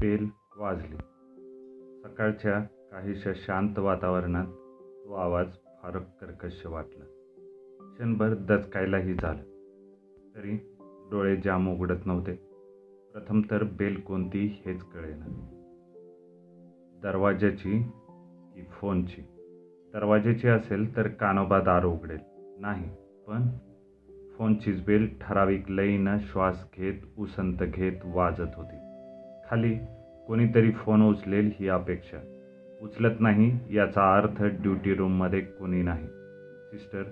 Bell वाजली. सकाळच्या काहीशा शांत वातावरणात तो आवाज फार कर्कश वाटला. क्षणभर दचकायलाही झालं. तरी डोळे जाम उघडत नव्हते. प्रथम तर बेल कोणती हेच कळेना. दरवाज्याची की फोनची? दरवाजाची असेल तर कानोबा दार उघडेल. नाही पण फोनचीच बेल ठराविक लयीनं श्वास घेत उसंत घेत वाजत होती. खाली कोणीतरी फोन उचलेल ही अपेक्षा. उचलत नाही याचा अर्थ ड्युटी रूममध्ये कोणी नाही. सिस्टर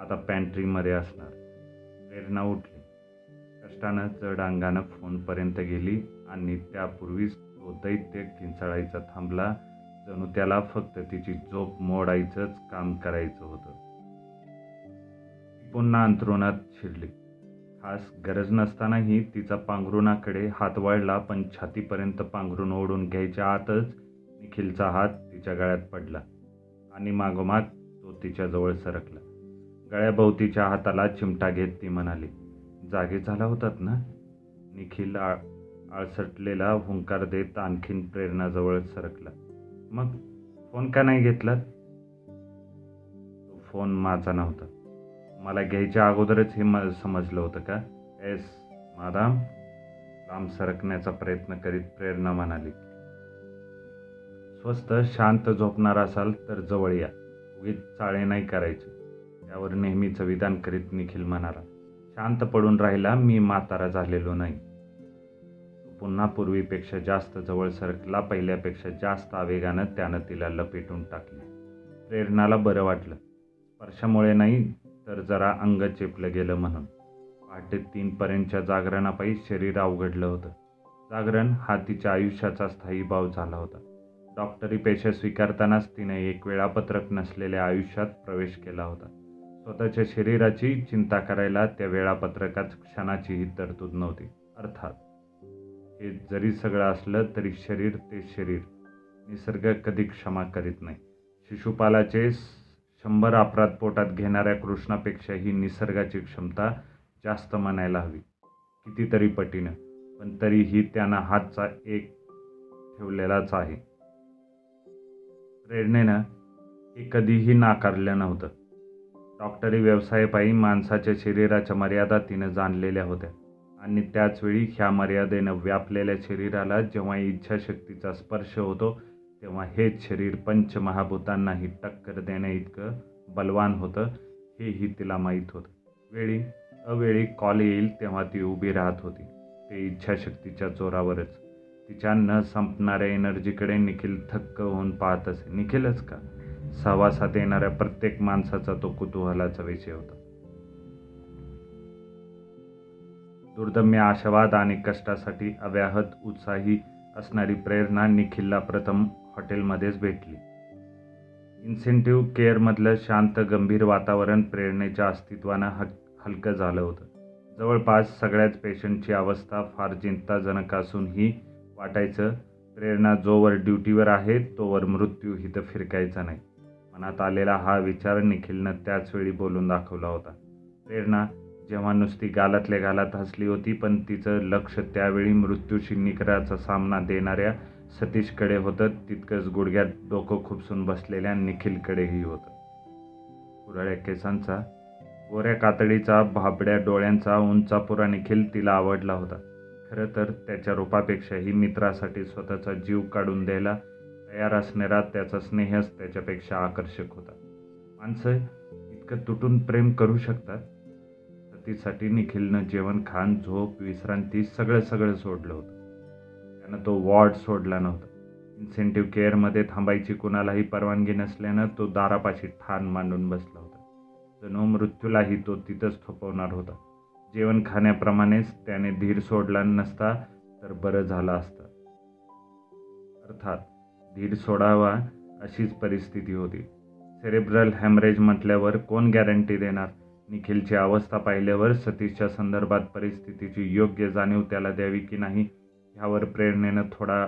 आता पॅन्ट्रीमध्ये असणार. प्रेरणा उठली. कष्टानं चढ अंगानं फोनपर्यंत गेली आणि त्यापूर्वीच तो दैत्य किंचाळायचा थांबला जणू त्याला फक्त तिची झोप मोडायचंच काम करायचं होतं. पुन्हा अंथरुणात शिरली. खास गरज नसतानाही तिचा पांघरुणाकडे हात वळला पण छातीपर्यंत पांघरून ओढून घ्यायच्या आतच निखिलचा हात तिच्या गळ्यात पडला आणि मागोमाग तो तिच्याजवळ सरकला. गळ्याभोवतीच्या हाताला चिमटा घेत ती म्हणाली जागे झाला होतात ना? निखिल आळ आळसटलेला हुंकार देत आणखीन प्रेरणाजवळ सरकला. मग फोन का नाही घेतलात? तो फोन माझा नव्हता. मला घ्यायच्या अगोदरच हे म समजलं होतं का? एस. मादाम लांब सरकण्याचा प्रयत्न करीत प्रेरणा म्हणाली. स्वस्त शांत झोपणार असाल तर जवळ या. उगीच चाळे नाही करायचे. त्यावर नेहमीचं विधान करीत निखिल म्हणाला. शांत पडून राहिला मी म्हातारा झालेलो नाही. पुन्हा पूर्वीपेक्षा जास्त जवळ सरकला पहिल्यापेक्षा जास्त आवेगानं त्यानं तिला लपेटून टाकले. प्रेरणाला बरं वाटलं. स्पर्शामुळे नाही तर जरा अंग चेपलं गेलं म्हणून. पहाटे तीनपर्यंतच्या जागरणापायी शरीर अवघडलं होतं. जागरण हा तिच्या आयुष्याचा स्थायी भाव झाला होता. डॉक्टरी पेशा स्वीकारतानाच तिने एक वेळापत्रक नसलेल्या आयुष्यात प्रवेश केला होता. स्वतःच्या शरीराची चिंता करायला त्या वेळापत्रकात क्षणाचीही तरतूद नव्हती. अर्थात हे जरी सगळं असलं तरी शरीर ते शरीर. निसर्ग कधी क्षमा करीत नाही. शिशुपालाचे शंभर अपराध पोटात घेणाऱ्या कृष्णापेक्षा ही निसर्गाची क्षमता जास्त म्हणायला हवी. कितीतरी पटीनं पण तरीही त्यानं हातचा एक ठेवलेलाच आहे. प्रेरणेनं हे कधीही नाकारलं नव्हतं. डॉक्टरी व्यवसायापायी माणसाच्या शरीराच्या मर्यादा तिनं जाणलेल्या होत्या आणि त्याचवेळी ह्या मर्यादेनं व्यापलेल्या शरीराला जेव्हा इच्छाशक्तीचा स्पर्श होतो तेव्हा हेच शरीर पंचमहाभूतांनाही टक्कर देण्या इतकं बलवान होतं हेही तिला माहीत होतं. वेळी अवेळी कॉल येईल तेव्हा ती उभी राहत होती. ते इच्छाशक्तीच्या जोरावरच. तिच्या न संपणाऱ्या एनर्जीकडे निखिल थक्क होऊन पाहत असे. निखिलच का? सहवासात येणाऱ्या प्रत्येक माणसाचा तो कुतूहलाचा विषय होता. दुर्दम्य आशावाद आणि कष्टासाठी अव्याहत उत्साही असणारी प्रेरणा निखिलला प्रथम हॉटेलमध्येच भेटली. इन्सेंटिव्ह केअरमधलं शांत गंभीर वातावरण प्रेरणेच्या अस्तित्वानं हक हलकं झालं होतं. जवळपास सगळ्याच पेशंटची अवस्था फार चिंताजनक असूनही वाटायचं प्रेरणा जोवर ड्युटीवर आहे तोवर मृत्यू हिथं फिरकायचा नाही. मनात आलेला हा विचार निखिलनं त्याचवेळी बोलून दाखवला होता. प्रेरणा जेव्हा नुसती गालातल्या गालात हसली होती पण तिचं लक्ष त्यावेळी मृत्यूशी निकराचा सामना देणाऱ्या सतीशकडे होतं तितकंच गुडघ्यात डोकं खुपसून बसलेल्या निखिलकडेही होतं. कुरळ्या केसांचा गोऱ्या कातडीचा भाबड्या डोळ्यांचा उंचापुरा निखिल तिला आवडला होता. खरं तर त्याच्या रूपापेक्षाही मित्रासाठी स्वतःचा जीव काढून द्यायला तयार असणारा त्याचा स्नेहच त्याच्यापेक्षा आकर्षक होता. माणसं इतकं तुटून प्रेम करू शकतात? सतीसाठी निखिलनं जेवण खाण झोप विश्रांती सगळं सगळं सोडलं होतं. त्यानं तो वॉर्ड सोडला नव्हता. इन्सेंटिव्ह केअरमध्ये थांबायची कुणालाही परवानगी नसल्यानं तो दारापाशी ठाण मांडून बसला होता. जणू मृत्यूलाही तो तिथंच थोपवणार होता. जेवण खाण्याप्रमाणेच त्याने धीर सोडला नसता तर बरं झालं असतं. अर्थात धीर सोडावा अशीच परिस्थिती होती. सेरेब्रल हॅमरेज म्हटल्यावर कोण गॅरंटी देणार? निखिलची अवस्था पाहिल्यावर सतीशच्या संदर्भात परिस्थितीची योग्य जाणीव त्याला द्यावी की नाही ह्यावर प्रेरणेनं थोडा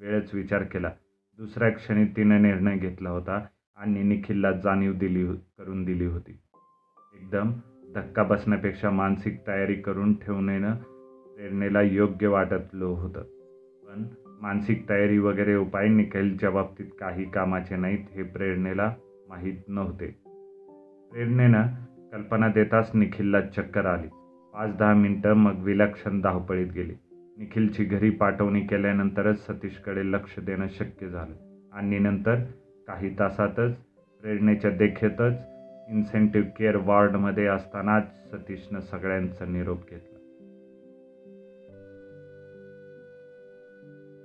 वेळच विचार केला. दुसऱ्या क्षणी तिनं निर्णय घेतला होता आणि निखिलला जाणीव दिली हो, करून दिली होती. एकदम धक्का बसण्यापेक्षा मानसिक तयारी करून ठेवणेनं प्रेरणेला योग्य वाटतलं होतं. पण मानसिक तयारी वगैरे उपाय निखिलच्या बाबतीत काही कामाचे नाहीत हे प्रेरणेला माहीत नव्हते. प्रेरणेनं कल्पना देताच निखिलला चक्कर आली. पाच दहा मिनटं मग विलक्षण धावपळीत गेली. निखिलची घरी पाठवणी केल्यानंतरच सतीशकडे लक्ष देणं शक्य झालं. आणि नंतर काही तासातच प्रेरणेच्या देखीतच इन्सेंटिव्ह केअर वॉर्डमध्ये असतानाच सतीशनं सगळ्यांचा निरोप घेतला.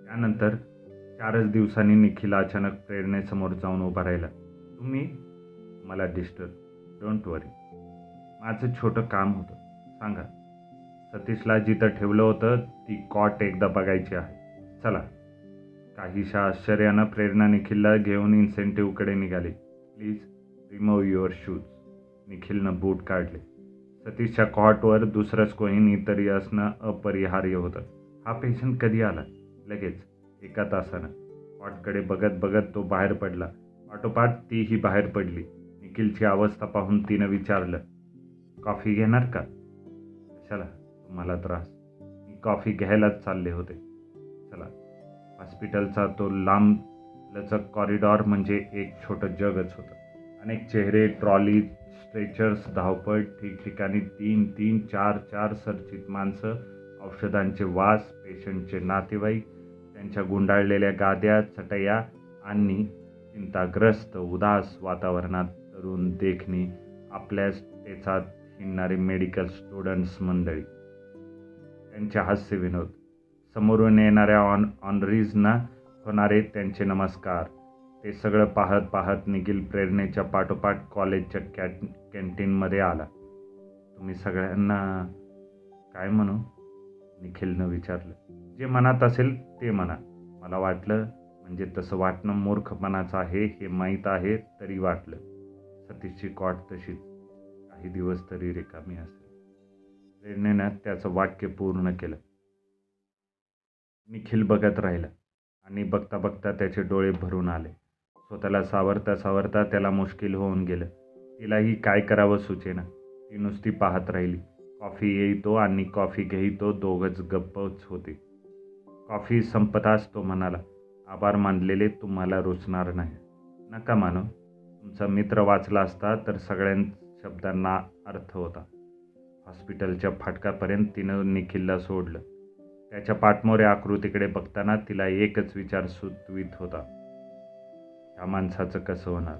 त्यानंतर चारच दिवसांनी निखिल अचानक प्रेरणेसमोर जाऊन उभा राहिला. तुम्ही मला डिस्टर्ब डोंट वरी माझं छोटं काम होतं. सांगा सतीशला जिथं ठेवलं होतं ती कॉट एकदा बघायची आहे. चला. काहीशा आश्चर्यानं प्रेरणा निखिलला घेऊन इन्सेंटिव्हकडे निघाली. प्लीज रिमूव्ह युअर शूज निखिलनं बूट काढले. सतीशच्या कॉटवर दुसरंच कोणी तरी असणं अपरिहार्य होतं. हा पेशंट कधी आला? लगेच. एका तासानं. कॉटकडे बघत बघत तो बाहेर पडला. पाठोपाठ तीही बाहेर पडली. निखिलची अवस्था पाहून तिनं विचारलं कॉफी घेणार का? चला. मला त्रास. मी कॉफी घ्यायलाच चालले होते. चला हॉस्पिटलचा तो लांब लचक कॉरिडॉर म्हणजे एक छोटं जगच होतं. अनेक चेहरे ट्रॉली स्ट्रेचर्स धावपळ ठिकठिकाणी तीन तीन चार चार सरचित माणसं औषधांचे वास पेशंटचे नातेवाईक त्यांच्या गुंडाळलेल्या गाद्या चटया आणि चिंताग्रस्त उदास वातावरणात तरुण देखणी आपल्याच टेचात हिंडणारे मेडिकल स्टुडंट्स मंडळी. त्यांचे हास्य विनोद. समोरून येणाऱ्या ऑन ऑनरीजना होणारे त्यांचे नमस्कार. ते सगळं पाहत पाहत निखिल प्रेरणेच्या पाठोपाठ कॉलेजच्या कॅट कॅन्टीनमध्ये आला. तुम्ही सगळ्यांना काय म्हणू? निखिलनं विचारलं. जे मनात असेल ते म्हणा. मला वाटलं म्हणजे तसं वाटणं मूर्खपणाचं आहे हे माहीत आहे तरी वाटलं. सतीशची कॉट तशीच. काही दिवस तरी रिकामी असेल. प्रेरणेनं त्याचं वाक्य पूर्ण केलं. निखिल बघत राहिला आणि बघता बघता त्याचे डोळे भरून आले. स्वतःला सावरता सावरता त्याला मुश्किल होऊन गेलं. तिलाही काय करावं सुचेना. ती नुसती पाहत राहिली. कॉफी येईतो आणि कॉफी घेईतो दोघंच गप्पच होते. कॉफी संपताच तो म्हणाला. आभार मानलेले तुम्हाला रुचणार नाही. नका मानो. तुमचा मित्र वाचला असता तर सगळ्यां शब्दांना अर्थ होता. हॉस्पिटलच्या फाटकापर्यंत तिनं निखिलला सोडलं. त्याच्या पाठमोऱ्या आकृतीकडे बघताना तिला एकच विचार सुचवीत होता. ह्या माणसाचं कसं होणार?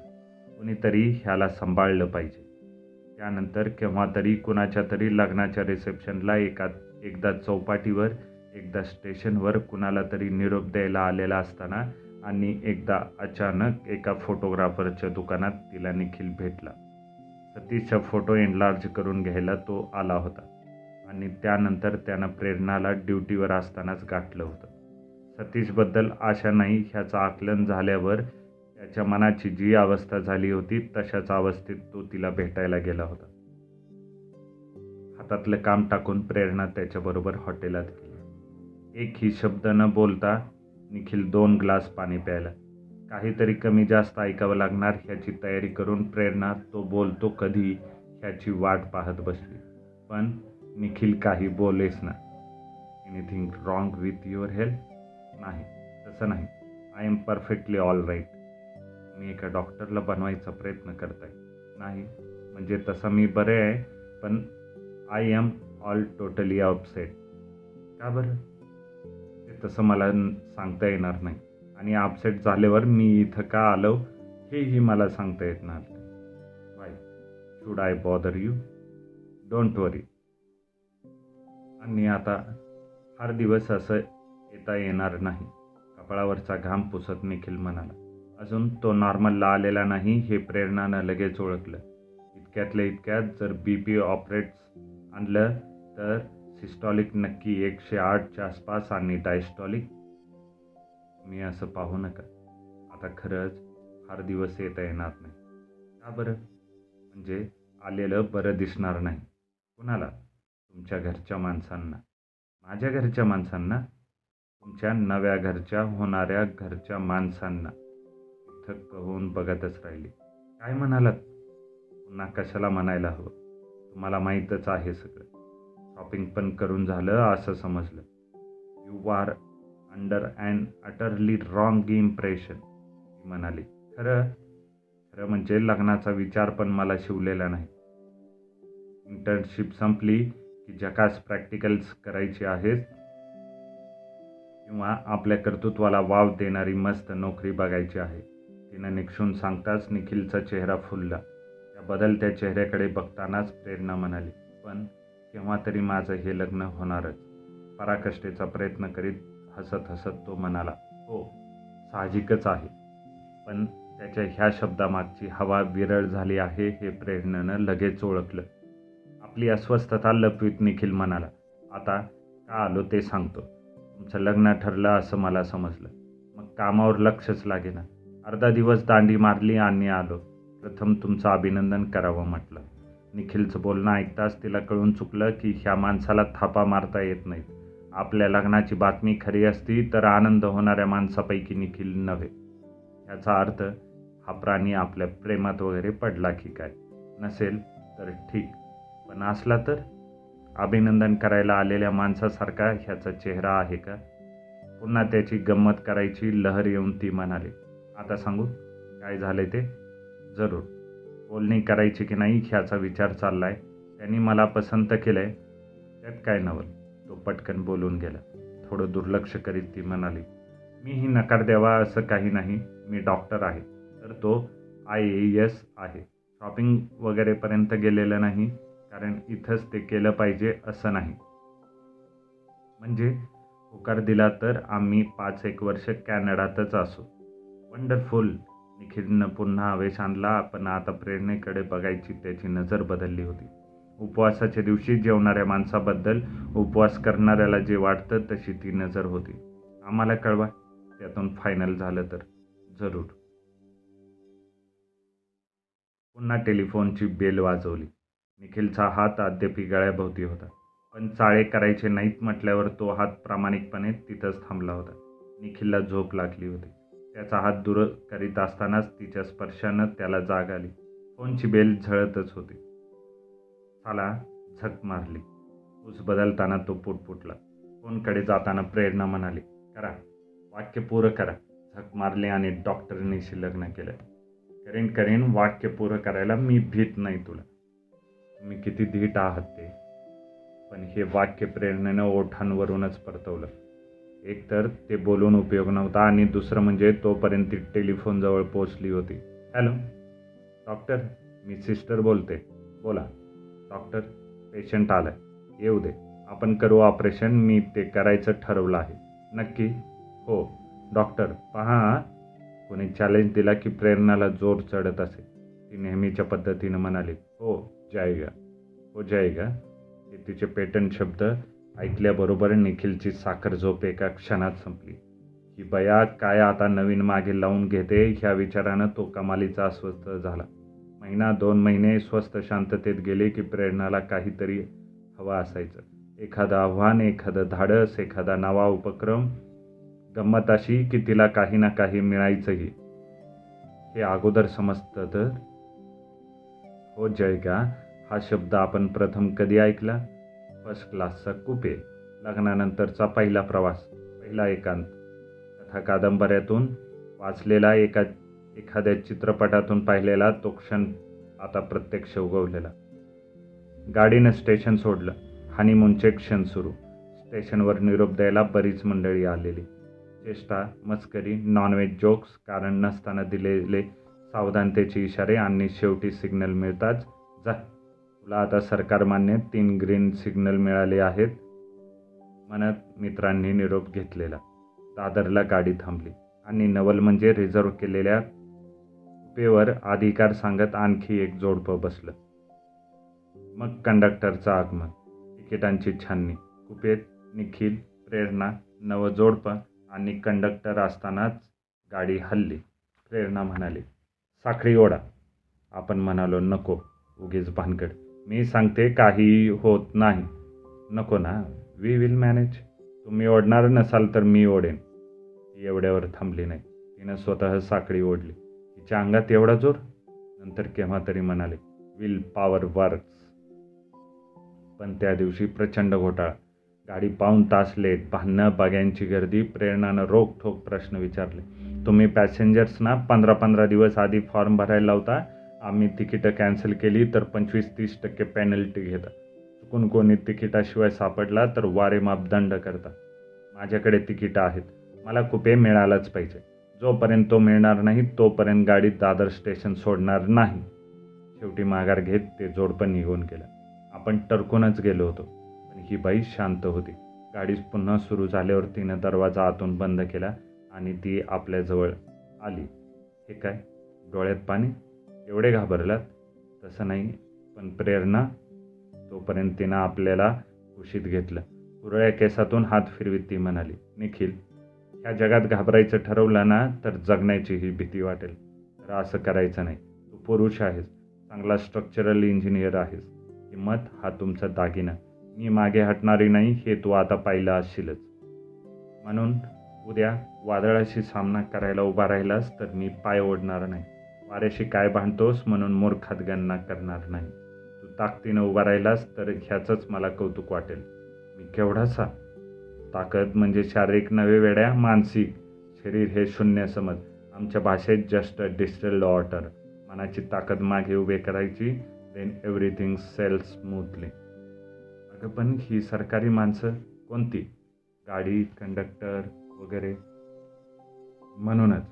कुणीतरी ह्याला सांभाळलं पाहिजे. त्यानंतर केव्हा तरी कुणाच्या तरी लग्नाच्या रिसेप्शनला एका एकदा चौपाटीवर एकदा स्टेशनवर कुणाला तरी निरोप द्यायला आलेला असताना आणि एकदा अचानक एका फोटोग्राफरच्या दुकानात तिला निखिल भेटला. सतीशचा फोटो एनलार्ज करून घ्यायला तो आला होता. आणि त्यानंतर त्यानं प्रेरणाला ड्युटीवर असतानाच गाठलं होतं. सतीशबद्दल आशा नाही ह्याचं आकलन झाल्यावर त्याच्या मनाची जी अवस्था झाली होती तशाच अवस्थेत तो तिला भेटायला गेला होता. हातातलं काम टाकून प्रेरणा त्याच्याबरोबर हॉटेलात गेली. एक ही शब्द न बोलता निखिल दोन ग्लास पाणी प्यायला काहीतरी कमी जास्त ऐकावं लागणार ह्याची तयारी करून प्रेरणा तो बोलतो कधी ह्याची वाट पाहत बसली. पण निखिल काही बोलेस ना. Anything wrong with your health नाही तसं नाही. I am perfectly all right मी एका डॉक्टरला बनवायचा प्रयत्न करत आहे नाही म्हणजे तसं मी बरे आहे पण I am all totally upset का बरं? ते तसं मला सांगता येणार नाही. आणि अपसेट झाल्यावर मी इथं का आलो हेही मला सांगता येणार नाही. Why should I bother you don't worry आणि आता फार दिवस असं येता येणार नाही. कपाळावरचा घाम पुसत निखिल म्हणाला. अजून तो नॉर्मलला आलेला नाही हे प्रेरणानं लगेच ओळखलं. इतक्यातल्या इतक्यात जर बी पी ऑपरेट्स आणलं तर सिस्टॉलिक नक्की एकशे आठच्या आसपास आणि डायस्टॉलिक मी असं पाहू नका. आता खरंच फार दिवस येता येणार नाही. का बरं? म्हणजे आलेलं बरं दिसणार नाही. कुणाला? तुमच्या घरच्या माणसांना. माझ्या घरच्या माणसांना? तुमच्या नव्या घरच्या होणाऱ्या घरच्या माणसांना. थक्क होऊन बघतच राहिली. काय म्हणालात? पुन्हा कशाला म्हणायला हवं? तुम्हाला माहीतच आहे सगळं. शॉपिंग पण करून झालं असं समजलं. You are under and utterly wrong impression ती म्हणाली. खरं खरं म्हणजे लग्नाचा विचार पण मला शिवलेला नाही. इंटर्नशिप संपली की जकास प्रॅक्टिकल्स करायची आहेत किंवा आपल्या कर्तृत्वाला वाव देणारी मस्त नोकरी बघायची आहे. तिनं निक्षून सांगताच निखिलचा चेहरा फुलला. त्या बदलत्या चेहऱ्याकडे बघतानाच प्रेरणा म्हणाली पण केव्हा तरी माझं हे लग्न होणारच. पराकष्टेचा प्रयत्न करीत हसत हसत तो म्हणाला हो साहजिकच आहे. पण त्याच्या ह्या शब्दामागची हवा विरळ झाली आहे हे प्रेरणेनं लगेच ओळखलं. आपली अस्वस्थता लपवीत निखिल म्हणाला आता का आलो ते सांगतो. तुमचं लग्न ठरलं असं मला समजलं. मग कामावर लक्षच लागेना. अर्धा दिवस दांडी मारली आणि आलो. प्रथम तुमचं अभिनंदन करावं म्हटलं. निखिलचं बोलणं ऐकताच तिला कळून चुकलं की ह्या माणसाला थापा मारता येत नाहीत. आपल्या लग्नाची बातमी खरी असती तर आनंद होणाऱ्या माणसापैकी निखिल नव्हे. याचा अर्थ हा प्राणी आपल्या प्रेमात वगैरे पडला की काय? नसेल तर ठीक. पण असला तर? अभिनंदन करायला आलेल्या माणसासारखा ह्याचा चेहरा आहे का? पुन्हा त्याची गंमत करायची लहर येऊन ती म्हणाली आता सांगू? काय झाले ते? जरूर. बोलणी करायची की नाही ह्याचा विचार चाललाय. त्यांनी मला पसंत केलंय. त्यात काय नवल? तो पटकन बोलून गेला. थोडं दुर्लक्ष करीत ती म्हणाली मीही नकार द्यावा असं काही नाही. मी डॉक्टर आहे. तर तो आय ए एस आहे. शॉपिंग वगैरेपर्यंत गेलेलं नाही. कारण इथंच ते केलं पाहिजे असं नाही. म्हणजे होकार दिला तर आम्ही पाच एक वर्ष कॅनडातच असू. वंडरफुल. निखिलनं पुन्हा आवेश आणला. पण आता प्रेरणेकडे बघायची त्याची नजर बदलली होती. उपवासाच्या दिवशी जेवणाऱ्या माणसाबद्दल उपवास करणाऱ्याला जे वाटतं तशी ती नजर होती. आम्हाला कळवा त्यातून फायनल झालं तर. जरूर. पुन्हा टेलिफोनची बेल वाजवली. निखिलचा हात अद्यापी गळ्याभोवती होता. पण चाळे करायचे नाहीत म्हटल्यावर तो हात प्रामाणिकपणे तिथंच थांबला होता. निखिलला झोप लागली होती. त्याचा हात दूर करीत असतानाच तिच्या स्पर्शानं त्याला जाग आली. फोनची बेल झळतच होती. त्याला झक मारली. ऊस बदलताना तो पुटपुटला फोनकडे जाताना प्रेरणा म्हणाली करा वाक्य पूरं करा. झक मारले आणि डॉक्टरनीशी लग्न केलं. करेन करेन वाक्य पूरं करायला मी भीत नाही तुला. तुम्ही किती धीट आहात ते. पण हे वाक्य प्रेरणेनं ओठांवरूनच परतवलं. एकतर ते बोलून उपयोग नव्हता आणि दुसरं म्हणजे तोपर्यंत ती टेलिफोनजवळ पोचली होती. हॅलो डॉक्टर मी सिस्टर बोलते. बोला. डॉक्टर पेशंट आलाय. येऊ दे. आपण करू ऑपरेशन मी ते करायचं ठरवलं आहे. नक्की? हो. डॉक्टर पहा. कोणी चॅलेंज दिला की प्रेरणाला जोर चढत असे. ती नेहमीच्या पद्धतीनं म्हणाली हो जायगा. हो जायगा? हे तिचे पेटंट शब्द ऐकल्याबरोबर निखिलची साखर झोप एका क्षणात संपली. ही बया काय आता नवीन मागे लावून घेते? ह्या विचारानं तो कमालीचा अस्वस्थ झाला. महिना दोन महिने स्वस्त शांततेत गेले की प्रेरणाला काहीतरी हवं असायचं. एखादं आव्हान एखादं धाडस एखादा नवा उपक्रम गंमत अशी की तिला काही ना काही मिळायचंही. हे अगोदर समजतं तर? हो जयगा हा शब्द आपण प्रथम कधी ऐकला? फर्स्ट क्लासचा कुपे लग्नानंतरचा पहिला प्रवास पहिला एकांत. कथा कादंबऱ्यातून वाचलेला एका एखाद्या चित्रपटातून पाहिलेला तो क्षण आता प्रत्यक्ष उगवलेला. गाडीनं स्टेशन सोडलं. हानिमूनचे क्षण सुरू. स्टेशनवर निरोप द्यायला बरीच मंडळी आलेली. चेष्टा मस्करी नॉनव्हेज जोक्स कारण नसताना दिलेले सावधानतेचे इशारे आणि शेवटी सिग्नल मिळताच जा तुला आता सरकार मान्य तीन ग्रीन सिग्नल मिळाले आहेत. म्हणत मित्रांनी निरोप घेतलेला. दादरला गाडी थांबली आणि नवल म्हणजे रिझर्व केलेल्या कुपेवर अधिकार सांगत आणखी एक जोडपं बसलं. मग कंडक्टरचं आगमन. तिकिटांची छाननी. कुपेत निखिल प्रेरणा नवजोडपं आणि कंडक्टर असतानाच गाडी हल्ली. प्रेरणा म्हणाली साखळी ओढा. आपण म्हणालो नको उगीच भानगड. मी सांगते काही होत नाही. नको ना वी विल मॅनेज तुम्ही ओढणार नसाल तर मी ओढेन. ती एवढ्यावर थांबली नाही. तिनं स्वतः साखळी ओढली. तिच्या अंगात एवढा जोर? नंतर केव्हा तरी म्हणाले विल पॉवर वर्क्स पण त्या दिवशी प्रचंड घोटाळा. गाडी पाहून तास लेट भांडणं बग्यांची गर्दी प्रेरणानं रोखठोक प्रश्न विचारले. तुम्ही पॅसेंजर्सना पंधरा पंधरा दिवस आधी फॉर्म भरायला लावता? आम्ही तिकीटं कॅन्सल केली तर पंचवीस तीस टक्के पेनल्टी घेता. चुकून कोणी तिकिटाशिवाय सापडला तर वारे मापदंड करता. माझ्याकडे तिकीटं आहेत. मला कुपे मिळालाच पाहिजे. जोपर्यंत तो मिळणार नाही तोपर्यंत गाडीत दादर स्टेशन सोडणार नाही. शेवटी माघार घेत ते जोडपं निघून गेलं. आपण टरकूनच गेलो होतो. पण ही बाई शांत होती. गाडी पुन्हा सुरू झाल्यावर तिनं दरवाजा आतून बंद केला आणि ती आपल्याजवळ आली. हे काय? डोळ्यात पाणी? एवढे घाबरलात? तसं नाही पण प्रेरणा. तोपर्यंत तिनं आपल्याला कुशीत घेतलं. पुरळ्या केसातून हात फिरवीत ती म्हणाली निखिल ह्या जगात घाबरायचं ठरवलं ना तर जगण्याची ही भीती वाटेल. तर असं करायचं नाही. तू पुरुष आहेस. चांगला स्ट्रक्चरल इंजिनियर आहेस. किंमत हा तुमचा दागिना. मी मागे हटणारी नाही हे तू आता पाहिलं असशीलच. म्हणून उद्या वादळाशी सामना करायला उभा राहिलास तर मी पाय ओढणार नाही. वाऱ्याशी काय भांडतोस म्हणून मूर्खात गणना करणार नाही. तू ताकदीनं उभा राहिलास तर ह्याचंच मला कौतुक वाटेल. मी केवढासा ताकद म्हणजे शारीरिक नवे वेड्या मानसिक शरीर हे शून्य समज. आमच्या भाषेत जस्ट अ डिजिटल वॉटर मनाची ताकद मागे उभे करायची देन एव्हरीथिंग सेल स्मूथली अगं पण ही सरकारी माणसं कोणती? गाडी कंडक्टर वगैरे? म्हणूनच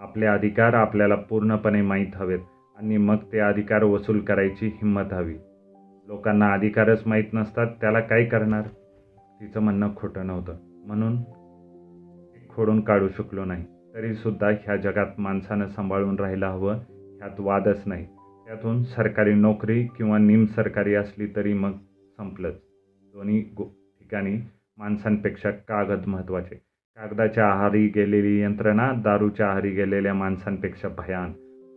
आपले अधिकार आपल्याला पूर्णपणे माहीत हवेत आणि मग ते अधिकार वसूल करायची हिंमत हवी. लोकांना अधिकारच माहीत नसतात त्याला काय करणार? तिचं म्हणणं खोटं नव्हतं. म्हणून खोडून काढू शकलो नाही. तरीसुद्धा ह्या जगात माणसानं सांभाळून राहायला हवं ह्यात वादच नाही. त्यातून सरकारी नोकरी किंवा निम सरकारी असली तरी मग संपलंच. दोन्ही गो ठिकाणी माणसांपेक्षा कागद महत्त्वाचे. कागदाच्या आहारी गेलेली यंत्रणा दारूच्या आहारी गेलेल्या माणसांपेक्षा भयान.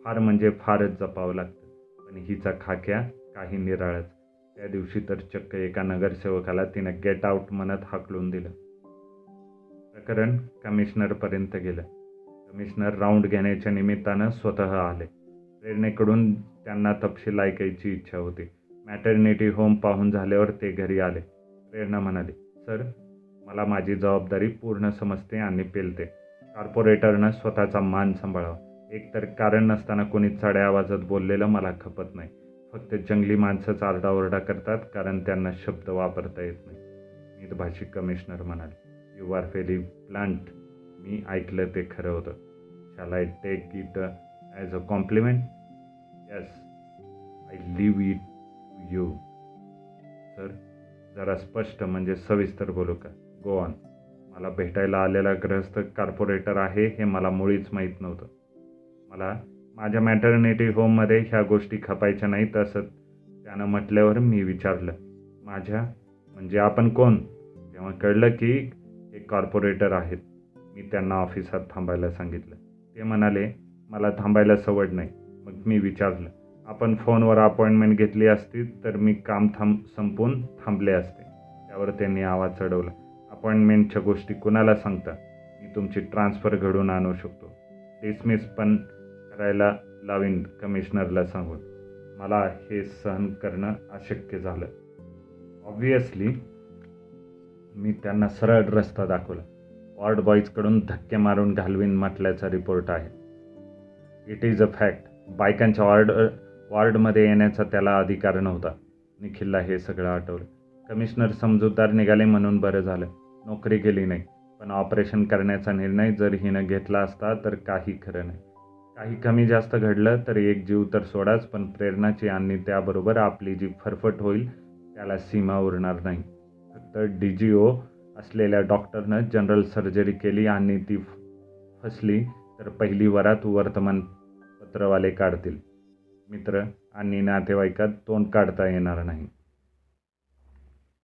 फार म्हणजे फारच जपावं लागतं. पण हिचा खाक्या काही निराळच. त्या दिवशी तर चक्क एका नगरसेवकाला तिनं गेट आऊट म्हणत हाकलून दिलं. प्रकरण कमिशनरपर्यंत गेलं. कमिशनर राऊंड घेण्याच्या निमित्तानं स्वतः आले. प्रेरणेकडून त्यांना तपशील ऐकायची इच्छा होती. मॅटर्निटी होम पाहून झाल्यावर ते घरी आले. प्रेरणा म्हणाली सर मला माझी जबाबदारी पूर्ण समजते आणि पेलते. कॉर्पोरेटरनं स्वतःचा मान सांभाळावा. एकतर कारण नसताना कोणी चढ्या आवाजात बोललेलं मला खपत नाही. फक्त जंगली माणसंच आरडाओरडा करतात कारण त्यांना शब्द वापरता येत नाही. मितभाषी कमिशनर म्हणाले यू आर फेरी प्लांट मी ऐकलं ते खरं होतं. Shall I take it as a compliment yes I leave it to you sir जरा स्पष्ट म्हणजे सविस्तर बोलू का? गो ऑन मला भेटायला आलेला ग्रहस्थ कार्पोरेटर आहे हे मला मुळीच माहीत नव्हतं. मला माझ्या मॅटर्निटी होममध्ये ह्या गोष्टी खपायच्या नाहीत असं त्यानं म्हटल्यावर मी विचारलं माझ्या? म्हणजे आपण कोण? तेव्हा कळलं की हे कॉर्पोरेटर आहेत. मी त्यांना ऑफिसात थांबायला सांगितलं. ते म्हणाले मला थांबायला सवड नाही. मग मी विचारलं आपण फोनवर अपॉइंटमेंट घेतली असती तर मी काम थांब संपून थांबले असते. त्यावर त्यांनी आवाज चढवला अपॉइंटमेंटच्या गोष्टी कुणाला सांगता? मी तुमची ट्रान्सफर घडून आणू शकतो. डिसमिस पण करायला लावीन कमिशनरला सांगून. मला हे सहन करणं अशक्य झालं. ऑब्वियसली मी त्यांना सरळ रस्ता दाखवला. वॉर्ड बॉईजकडून धक्के मारून घालवीन म्हटल्याचा रिपोर्ट आहे. इट इज अ फॅक्ट बायकांच्या वॉर्ड वॉर्डमध्ये येण्याचा त्याला अधिकार नव्हता. निखिलला हे सगळं आठवलं. कमिशनर समजूतदार निघाले म्हणून बरं झालं. नोकरी केली नाही. पण ऑपरेशन करण्याचा निर्णय जर हिनं घेतला असता तर काही खरं नाही. काही कमी जास्त घडलं तर एक जीव तर सोडाच पण प्रेरणाची आणि त्याबरोबर आपली जी फरफट होईल त्याला सीमा उरणार नाही. फक्त डी जी ओ असलेल्या डॉक्टरनं जनरल सर्जरी केली आणि ती फसली तर पहिली वरात वर्तमानपत्रवाले काढतील. मित्र आणि नातेवाईकात तोंड काढता येणार नाही.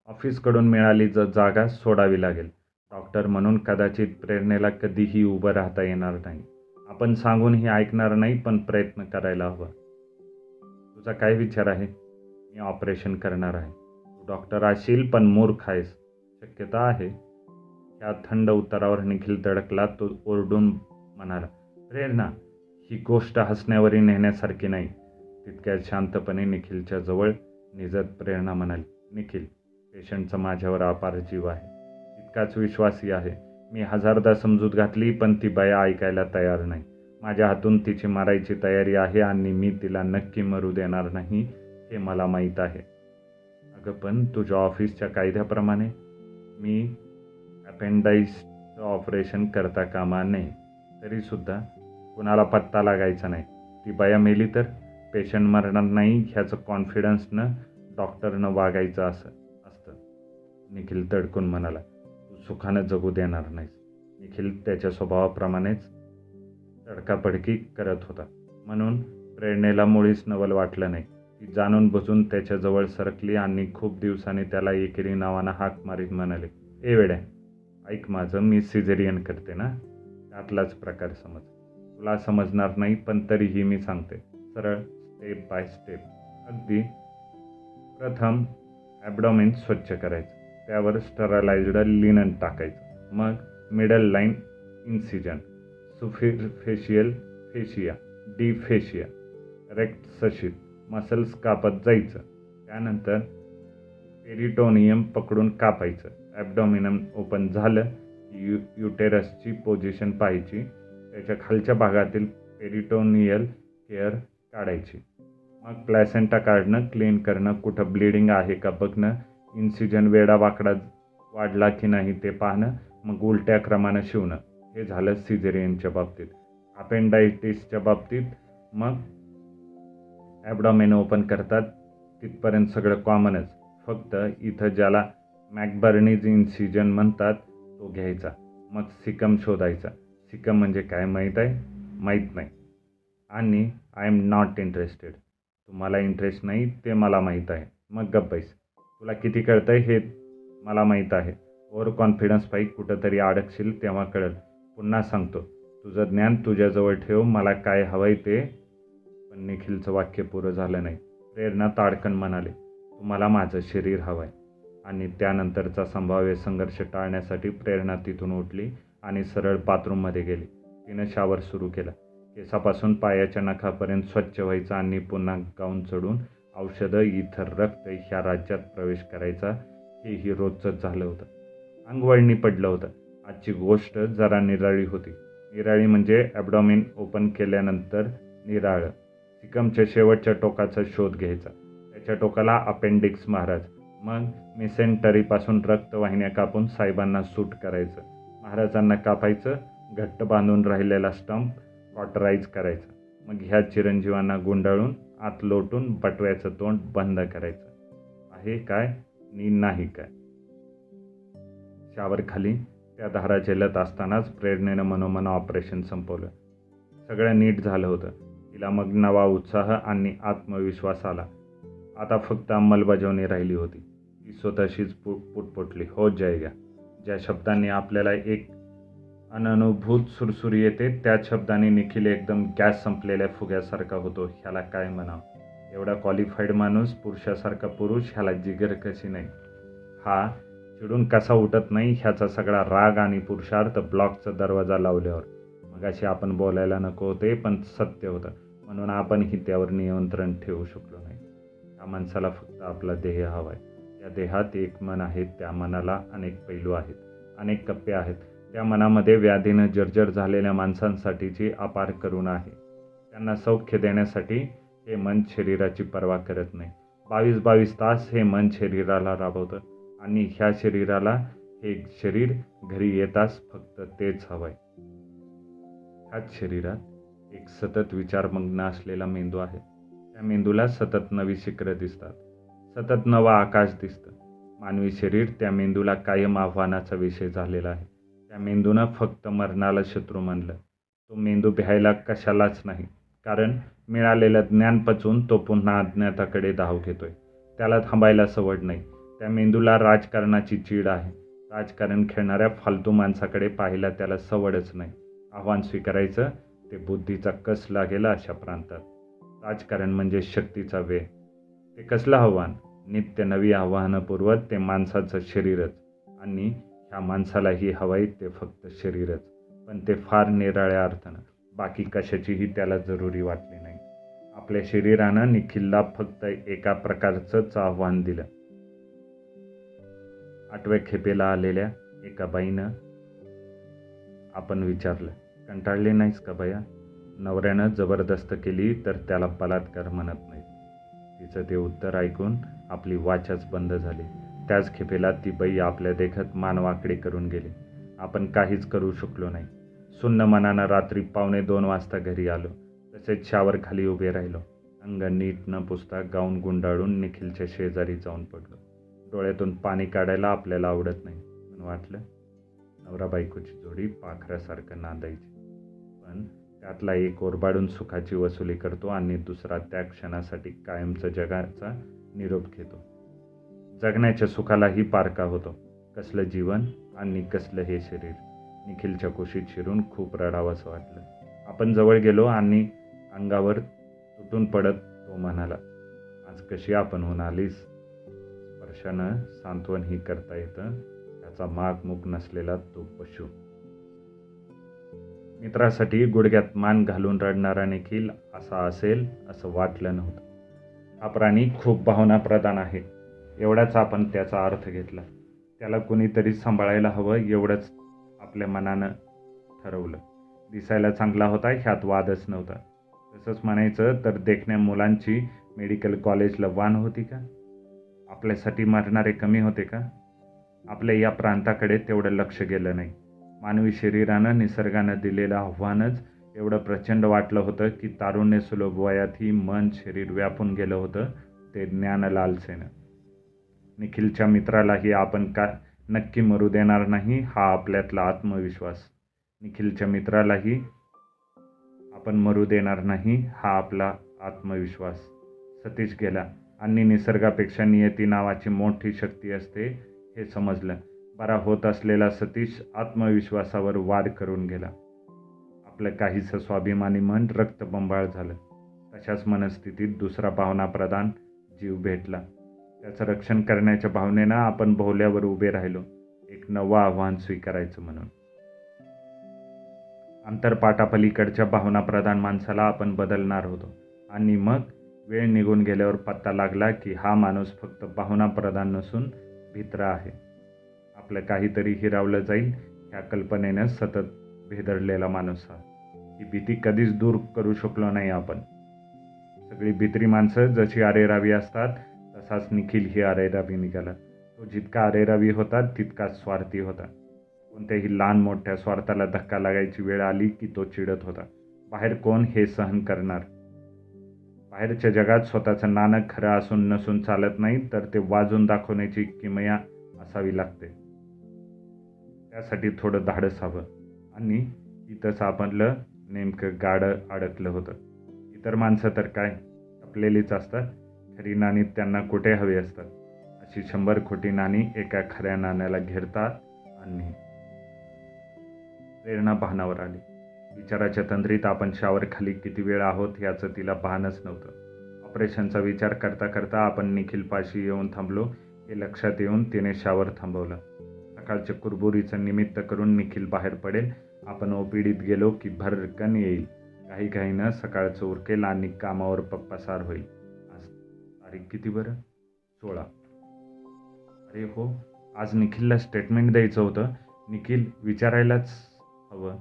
ऑफिसकडून मिळाली ज जागा सोडावी लागेल. डॉक्टर म्हणून कदाचित प्रेरणेला कधीही उभं राहता येणार नाही. आपण सांगून हे ऐकणार नाही पण प्रयत्न करायला हवा. तुझा काय विचार आहे? मी ऑपरेशन करणार आहे. तू डॉक्टर असशील पण मूर्ख आहेस. शक्यता आहे. त्या थंड उत्तरावर निखिल दडकला तो ओरडून म्हणाला प्रेरणा ही गोष्ट हसण्यावरी नेण्यासारखी नाही. तितक्या शांतपणे निखिलच्या जवळ निजत प्रेरणा म्हणाली निखिल पेशंटचा माझ्यावर अपार जीव आहे. इतकाच विश्वासी आहे. मी हजारदा समजूत घातली पण ती बाया ऐकायला तयार नाही. माझ्या हातून तिची मारायची तयारी आहे आणि मी तिला नक्की मरू देणार नाही हे मला माहीत आहे. अगं पण तुझ्या ऑफिसच्या कायद्याप्रमाणे मी अपेंडाईजचं ऑपरेशन करता कामा नाही तरीसुद्धा कुणाला पत्ता लागायचा नाही. ती बाया मेली तर पेशंट मरणार नाही ह्याचं कॉन्फिडन्सनं डॉक्टरनं वागायचं असं असतं. निखिल तडकून म्हणाला सुखानं जगू देणार नाहीस. निखिल त्याच्या स्वभावाप्रमाणेच तडकापडकी करत होता. म्हणून प्रेरणेला मुळीच नवल वाटलं नाही. ती जाणून बुजून त्याच्याजवळ सरकली आणि खूप दिवसांनी त्याला एकेरी नावानं हाक मारीत म्हणाले ए वेड्या ऐक माझं मी सिझेरियन करते ना? त्यातलाच प्रकार समज. तुला समजणार नाही पण तरीही मी सांगते. सरळ स्टेप बाय स्टेप अगदी प्रथम ॲबडॉमिन स्वच्छ करायचं. त्यावर स्टरलाइज्ड लिनन टाकायचं. मग middle line incision superficial fascia D fascia रेक्ट सशीत मसल्स कापत जायचं. त्यानंतर पेरिटोनियम पकडून कापायचं. ॲबडॉमिनम ओपन झालं की यु युटेरसची पोझिशन पाहायची. त्याच्या खालच्या भागातील पेरिटोनियल केअर काढायची. मग प्लॅसेंटा काढणं क्लीन करणं कुठं ब्लिडिंग आहे का बघणं इन्सिजन वेडा वाकडा वाढला की नाही ते पाहणं मग उलट्या क्रमानं शिवणं. हे झालं सिझेरियनच्या बाबतीत. अपेंडायटिसच्या बाबतीत मग ॲबडॉमेन ओपन करतात. तिथपर्यंत सगळं कॉमनच फक्त इथं ज्याला मॅकबर्नीज इन्सिजन म्हणतात तो घ्यायचा. मग सिकम शोधायचा. सिकम म्हणजे काय माहीत आहे? माहीत नाही. आणि आय एम नॉट इंटरेस्टेड तुम्हाला इंटरेस्ट नाही ते मला माहीत आहे. मग गप्पायचं तुला किती कळतं आहे हे मला माहीत आहे. ओव्हर कॉन्फिडन्स पाहिजे कुठंतरी अडकशील तेव्हा कळेल. पुन्हा सांगतो तुझं ज्ञान तुझ्याजवळ ठेव मला काय हवं आहे ते. पण निखिलचं वाक्य पुरं झालं नाही. प्रेरणा ताडकन म्हणाले तुम्हाला माझं शरीर हवं आहे आणि त्यानंतरचा संभाव्य संघर्ष टाळण्यासाठी प्रेरणा तिथून उठली आणि सरळ बाथरूममध्ये गेली. तिनं शावर सुरू केला. केसापासून पायाच्या नखापर्यंत स्वच्छ व्हायचं आणि पुन्हा गाऊन चढून औषधं इथं रक्त ह्या राज्यात प्रवेश करायचा हेही रोजचंच झालं होतं. अंगवळणी पडलं होतं. आजची गोष्ट जरा निराळी होती. निराळी म्हणजे ॲबडॉमिन ओपन केल्यानंतर निराळं. सिकमच्या शेवटच्या टोकाचा शोध घ्यायचा. त्याच्या टोकाला अपेंडिक्स महाराज. मग मिसेंटरीपासून रक्तवाहिन्या कापून साहेबांना सूट करायचं. महाराजांना कापायचं घट्ट बांधून राहिलेला स्टंप कॉटराईज करायचं. मग ह्या चिरंजीवांना गुंडाळून आत लोटून बटव्याचं तोंड बंद करायचं. आहे काय? नी नाही काय? शावर खाली त्या धारा झेलत असतानाच प्रेरणेनं मनोमन ऑपरेशन संपवलं. सगळं नीट झालं होतं. तिला मग नवा उत्साह आणि आत्मविश्वास आला. आता फक्त अंमलबजावणी राहिली होती. ती स्वतःशीच पुट पुटपुटली. हो जायगा. ज्या शब्दांनी आपल्याला एक अननुभूत सुरसुरी येते. त्या शब्दाने निखिल एकदम गॅस संपलेल्या फुग्यासारखा होतो. ह्याला काय म्हणावं? एवढा क्वालिफाईड माणूस पुरुषासारखा पुरुष ह्याला जिगर कशी नाही? हा चिडून कसा उठत नाही? ह्याचा सगळा राग आणि पुरुषार्थ ब्लॉकचा दरवाजा लावल्यावर. मग अशी आपण बोलायला नको होते पण सत्य होतं. म्हणून आपणही त्यावर नियंत्रण ठेवू शकलो नाही. त्या माणसाला फक्त आपला देह हवा आहे या देहात एक मन आहे त्या मनाला अनेक पैलू आहेत. अनेक कप्पे आहेत. त्या मनामध्ये व्याधीनं जर्जर झालेल्या माणसांसाठीची अपार करुणा आहे. त्यांना सौख्य देण्यासाठी हे मन शरीराची पर्वा करत नाही. बावीस बावीस तास हे मन शरीराला राबवतं आणि ह्या शरीराला हे शरीर घरी येताच फक्त तेच हवं आहे ह्याच शरीरात एक सतत विचारमग्न असलेला मेंदू आहे. त्या मेंदूला सतत नवी शिखरं दिसतात. सतत नवं आकाश दिसतं. मानवी शरीर त्या मेंदूला कायम आव्हानाचा विषय झालेला आहे. त्या मेंदूनं फक्त मरणाला शत्रू मानलं. तो मेंदू भ्यायला कशालाच नाही कारण मिळालेलं ज्ञान पचून तो पुन्हा अज्ञाताकडे धाव घेतोय. त्याला थांबायला सवड नाही. त्या मेंदूला राजकारणाची चीड आहे. राजकारण खेळणाऱ्या फालतू माणसाकडे पाहायला त्याला सवडच नाही. आव्हान स्वीकारायचं ते बुद्धीचा कस लागेल अशा प्रांतात. राजकारण म्हणजे शक्तीचा वेळ. ते कसलं आव्हान? नित्य नवी आव्हानं पुरवत ते माणसाचं शरीरच. आणि त्या माणसालाही हवंय ते फक्त शरीरच पण ते फार निराळ्या अर्थानं. बाकी कशाचीही त्याला जरुरी वाटली नाही. आपल्या शरीरानं निखिलला फक्त एका प्रकारचंच आव्हान दिलं. आठव्या खेपेला आलेल्या एका बाईनं आपण विचारलं कंटाळले नाहीस का बया? नवऱ्यानं जबरदस्त केली तर त्याला बलात्कार म्हणत नाही तिचं ते उत्तर ऐकून आपली वाचच बंद झाली. त्याच खेपेला ती बाई आपल्या देखत मानवाकडे करून गेली. आपण काहीच करू शकलो नाही. सुन्न मनानं रात्री पावणे दोन वाजता घरी आलो. तसेच शावर खाली उभे राहिलो. अंग नीट न पुसता गाऊन गुंडाळून निखिलच्या शेजारी जाऊन पडलो. डोळ्यातून पाणी काढायला आपल्याला आवडत नाही. पण वाटलं नवरा बायकोची जोडी पाखरासारखं नांदायची. पण त्यातला एक ओरबाडून सुखाची वसुली करतो आणि दुसरा त्या क्षणासाठी कायमचं जगाचा निरोप घेतो. जगण्याच्या सुखालाही पारका होतो. कसलं जीवन आणि कसलं हे शरीर. निखिलच्या कुशीत शिरून खूप रडावंसं वाटलं. आपण जवळ गेलो आणि अंगावर तुटून पडत तो म्हणाला आज कशी आपण होऊन आलीस स्पर्शानं सांत्वनही करता येतं. त्याचा माग मूक नसलेला तो पशु. मित्रासाठी गुडघ्यात मान घालून रडणारा निखिल असा असेल असं वाटलं नव्हतं. हा प्राणी खूप भावना प्रदान आहे. एवढाच आपण त्याचा अर्थ घेतला. त्याला कुणीतरी सांभाळायला हवं एवढंच आपल्या मनानं ठरवलं. दिसायला चांगला होता ह्यात वादच नव्हता. तसंच म्हणायचं तर देखण्या मुलांची मेडिकल कॉलेजला वान होती का? आपल्यासाठी मरणारे कमी होते का? आपल्या या प्रांताकडे तेवढं लक्ष गेलं नाही. मानवी शरीरानं निसर्गानं दिलेलं आव्हानच एवढं प्रचंड वाटलं होतं की तारुण्य सुलभ वयातही मन शरीर व्यापून गेलं होतं ते ज्ञान लालसेनं निखिलच्या मित्रालाही आपण का नक्की मरू देणार नाही हा आपल्यातला आत्मविश्वास. निखिलच्या मित्रालाही आपण मरू देणार नाही हा आपला आत्मविश्वास. सतीश गेला. आणि निसर्गापेक्षा नियती नावाची मोठी शक्ती असते हे समजलं. बरा होत असलेला सतीश आत्मविश्वासावर वाद करून गेला. आपलं काहीसं स्वाभिमानी मन रक्तबंबाळ झालं. तशाच मनस्थितीत दुसरा भावनाप्रधान जीव भेटला. त्याचं रक्षण करण्याच्या भावनेनं आपण भोवल्यावर उभे राहिलो. एक नवं आव्हान स्वीकारायचं म्हणून. आंतरपाटापलीकडच्या भावनाप्रधान माणसाला आपण बदलणार होतो. आणि मग वेळ निघून गेल्यावर पत्ता लागला की हा माणूस फक्त भावनाप्रधान नसून भित्रा आहे. आपलं काहीतरी हिरावलं जाईल ह्या कल्पनेनं सतत भेदडलेला माणूस हा. ही भीती कधीच दूर करू शकलो नाही आपण. सगळी भित्री माणसं जशी आरेरावी असतात तसाच निखिल ही अरेरावी निघाला. तो जितका अरेरावी होता तितकाच स्वार्थी होता. कोणत्याही लहान मोठ्या स्वार्थाला धक्का लागायची वेळ आली की तो चिडत होता. बाहेर कोण हे सहन करणार? बाहेरच्या जगात स्वतःचं नाणं खरं असून नसून चालत नाही तर ते वाजून दाखवण्याची किमया असावी लागते. त्यासाठी थोडं धाडस हवं. आणि इथंच आपलं नेमकं गाडं अडकलं होतं. इतर माणसं तर काय? टपलेलीच असतात. खरी नाणी त्यांना कुठे हवी असतात? अशी शंभर खोटी नाणी एका खऱ्या नाण्याला घेरतात आणि प्रेरणा भानावर आली. विचाराच्या तंद्रीत आपण शावर खाली किती वेळ आहोत याचं तिला भानच नव्हतं. ऑपरेशनचा विचार करता करता आपण निखिल पाशी येऊन थांबलो. हे लक्षात येऊन तिने शावर थांबवलं. सकाळच्या कुरबुरीचं निमित्त करून निखिल बाहेर पडेल. आपण ओपीडीत गेलो की भरकन येईल. काही काहीनं सकाळचं उरकेल आणि कामावर पप्पासार होईल. तारीख किती बरं? सोळा. अरे हो आज निखिलला स्टेटमेंट द्यायचं होतं. निखिल विचारायलाच हवं.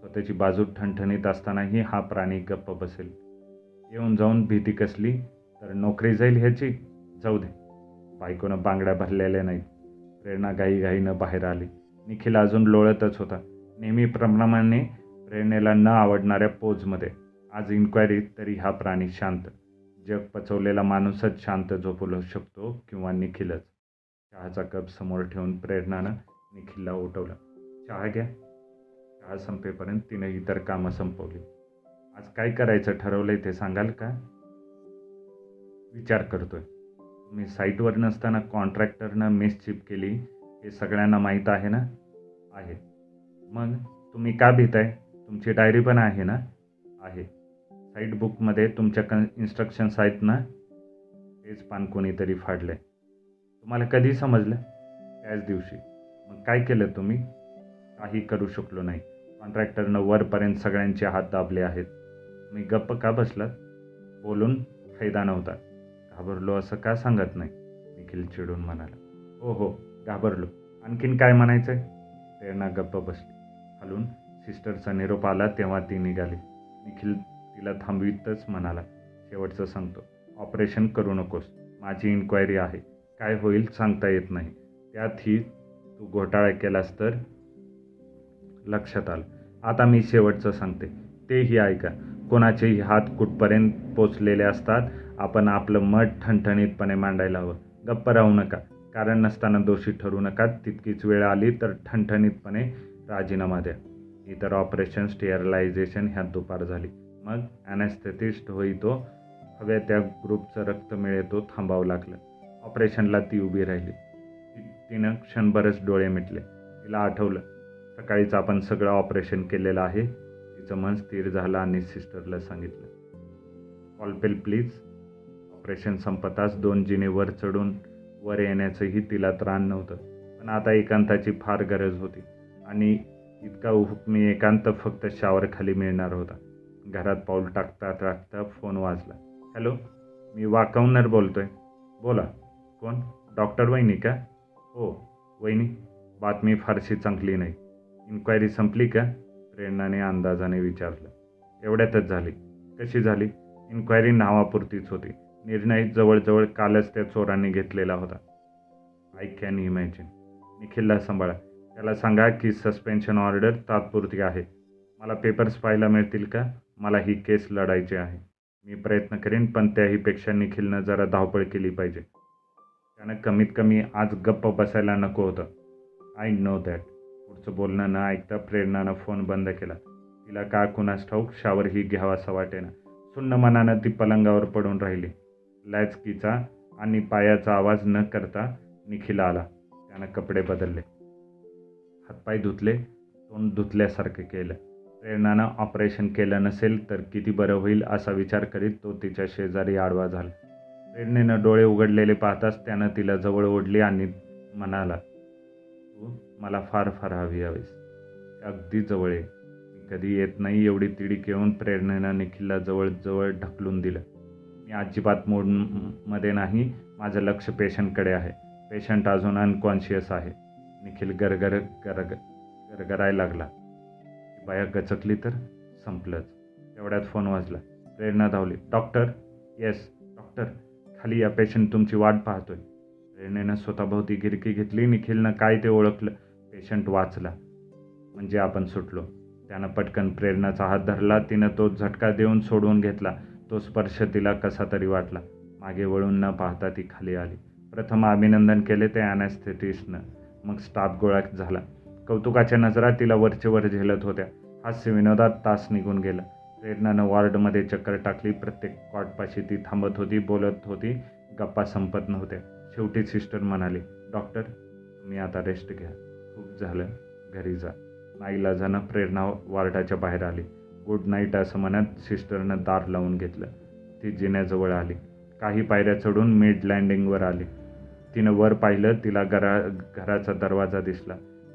स्वतःची बाजू ठणठणीत असतानाही हा प्राणी गप्प बसेल. येऊन जाऊन भीती कसली? तर नोकरी जाईल ह्याची? जाऊ दे. बायकोनं बांगड्या भरलेल्या नाहीत. प्रेरणा घाईघाईनं बाहेर आली. निखिल अजून लोळतच होता. नेहमीप्रमाणे प्रेरणेला न आवडणाऱ्या पोजमध्ये. आज इन्क्वायरी तरी हा प्राणी शांत. जग पचवलेला माणूसच शांत झोपू शकतो किंवा निखिलच. चहाचा कप समोर ठेवून प्रेरणानं निखिलला उठवलं. चहा घ्या. चहा संपेपर्यंत तिने इतर कामं संपवली. आज काय करायचं ठरवलंय ते सांगाल का? विचार करतोय. मी साईटवर नसताना कॉन्ट्रॅक्टरनं मिसचिप केली हे सगळ्यांना माहीत आहे ना? आहे. मग तुम्ही का भीताय? तुमची डायरी पण आहे ना? आहे. साईट बुकमध्ये तुमच्या कन इन्स्ट्रक्शन्स आहेत ना तेच पान कोणीतरी फाडलं तुम्हाला कधी समजलं? त्याच दिवशी. मग काय केलं तुम्ही? काही करू शकलो नाही. कॉन्ट्रॅक्टरनं वरपर्यंत सगळ्यांचे हात दाबले आहेत. मी गप्प का बसलात? बोलून फायदा नव्हता. घाबरलो असं का सांगत नाही? निखिल चिडून म्हणाला. हो हो घाबरलो. आणखीन काय म्हणायचं आहे प्रेरणा गप्प बसली. खालून सिस्टरचा निरोप आला तेव्हा ती निघाली. निखिल तिला थांबवीतच म्हणाला. शेवटचं सांगतो. ऑपरेशन करू नकोस. माझी इन्क्वायरी आहे. काय होईल सांगता येत नाही. त्यातही तू घोटाळा केलास तर? लक्षात आलं. आता मी शेवटचं सांगते. तेही ऐका. कोणाचेही हात कुठपर्यंत पोचलेले असतात आपण आपलं मत ठणठणीतपणे मांडायला हवं. गप्प राहू नका. कारण नसताना दोषी ठरू नका. तितकीच वेळ आली तर ठणठणीतपणे राजीनामा द्या. इतर ऑपरेशन स्टेअरलायझेशन ह्यात दुपार झाली. मग ॲनेस्थेटिस्ट होईतो. हव्या त्या ग्रुपचं रक्त मिळेतो थांबावं लागलं. ऑपरेशनला ती उभी राहिली. तिनं क्षणभरच डोळे मिटले. तिला आठवलं सकाळीच आपण सगळं ऑपरेशन केलेलं आहे. तिचं मन स्थिर झालं आणि सिस्टरला सांगितलं कॉलपेल प्लीज. ऑपरेशन संपताच दोन जिने वर चढून वर येण्याचंही तिला त्राण नव्हतं. पण आता एकांताची फार गरज होती आणि इतका हुकमी एकांत फक्त शावरखाली मिळणार होता. घरात पाऊल टाकता टाकता फोन वाजला. हॅलो मी वाकवणार आहे बोला कोण? डॉक्टर वहिनी का? हो वहिनी बातमी फारशी चांगली नाही. इन्क्वायरी संपली का? प्रेरणाने अंदाजाने विचारलं. एवढ्यातच झाली. कशी झाली? इन्क्वायरी नावापुरतीच होती. निर्णय जवळजवळ कालच त्या चोरांनी घेतलेला होता. I can imagine. निखिलला सांभाळा. त्याला सांगा की सस्पेन्शन ऑर्डर तात्पुरती आहे. मला पेपर्स पाहायला मिळतील का? मला ही केस लढायची आहे. मी प्रयत्न करेन पण त्याहीपेक्षा निखिलनं जरा धावपळ केली पाहिजे. त्यानं कमीत कमी आज गप्प बसायला नको होतं. आय नो दॅट पुढचं बोलणं न ऐकता प्रेरणानं फोन बंद केला. तिला का कुणास ठाऊक शावरही घ्यावासा वाटेना सुन्न मनानं ती पलंगावर पडून राहिली. लॅचकीचा आणि पायाचा आवाज न करता निखिल आला. त्यानं कपडे बदलले. हातपाय धुतले तोंड धुतल्यासारखं केलं. प्रेरणानं ऑपरेशन केलं नसेल तर किती बरं होईल असा विचार करीत तो तिच्या शेजारी आडवा झाला. प्रेरणेनं डोळे उघडलेले पाहताच त्यानं तिला जवळ ओढली आणि म्हणाला तू मला फार फार हवी हवीस. अगदी जवळ ये. कधी येत नाही. एवढी तिडीक येऊन प्रेरणेनं निखिलला जवळजवळ ढकलून दिलं. मी अजिबात मूडमध्ये नाही. माझं लक्ष पेशंटकडे आहे. पेशंट अजून अनकॉन्शियस आहे. निखिल गरगर गरग गरगरायला लागला. बाया गचकली तर संपलंच. तेवढ्यात फोन वाजला. प्रेरणा धावली. डॉक्टर? Yes doctor. खाली या पेशंट तुमची वाट पाहतोय. प्रेरणेनं स्वतःभोवती गिरकी घेतली निखिलनं काय ते ओळखलं. पेशंट वाचला. म्हणजे आपण सुटलो. त्यानं पटकन प्रेरणाचा हात धरला तिनं तो झटका देऊन सोडवून घेतला. तो स्पर्श तिला कसा तरी वाटला. मागे वळून न पाहता ती खाली आली. प्रथम अभिनंदन केले ते ॲनेस्थेटिस्टनं मग स्टाफ गोळा झाला. कौतुकाच्या नजरा तिला वरचे वर झेलत होत्या. हास्य विनोदात तास निघून गेला. प्रेरणानं वॉर्डमध्ये चक्कर टाकली. प्रत्येक कॉटपाशी ती थांबत होती बोलत होती. गप्पा संपत नव्हत्या. शेवटी सिस्टर म्हणाली डॉक्टर मी आता रेस्ट घ्या. खूप झालं. घरी जा. नाईलाजानं प्रेरणा वार्डाच्या बाहेर आली. गुड नाईट असं म्हणत सिस्टरनं दार लावून घेतलं. ती जिन्याजवळ आली. काही पायऱ्या चढून मिड लँडिंगवर आली. तिनं वर पाहिलं. तिला घरा घराचा दरवाजा दिसला.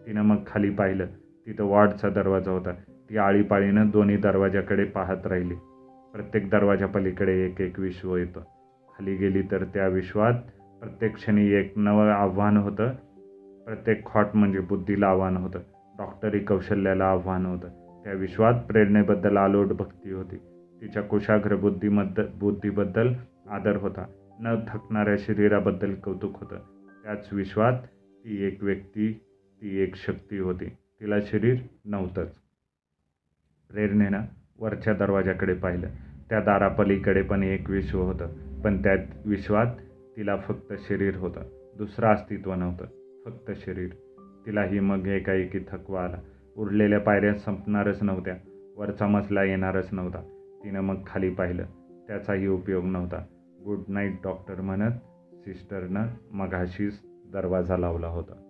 तिनं मग खाली पाहिलं. तिथं वॉर्डचा दरवाजा होता. ती आळीपाळीनं दोन्ही दरवाजाकडे पाहत राहिली. प्रत्येक दरवाजा पलीकडे एक एक विश्व येतं. खाली गेली तर त्या विश्वात प्रत्येक क्षणी एक नवं आव्हान होतं. प्रत्येक खॉट म्हणजे बुद्धीला आव्हान होतं. डॉक्टरी कौशल्याला आव्हान होतं. त्या विश्वात प्रेरणेबद्दल आलोट भक्ती होती. तिच्या कुशाग्र बुद्धीमद्द बुद्धीबद्दल आदर होता. न थकणाऱ्या शरीराबद्दल कौतुक होतं. त्याच विश्वात ती एक व्यक्ती ती एक शक्ती होती. तिला शरीर नव्हतंच. प्रेरणेनं वरच्या दरवाजाकडे पाहिलं. त्या दारापलीकडे पण एक विश्व होतं. पण त्या विश्वात तिला फक्त शरीर होतं. दुसरं अस्तित्व नव्हतं. फक्त शरीर. तिलाही मग एकाएकी थकवा आला. उरलेल्या पायऱ्या संपणारच नव्हत्या. वरचा मजला येणारच नव्हता. तिनं मग खाली पाहिलं. त्याचाही उपयोग नव्हता. गुड नाईट डॉक्टर म्हणत सिस्टरनं मघाशीच दरवाजा लावला होता.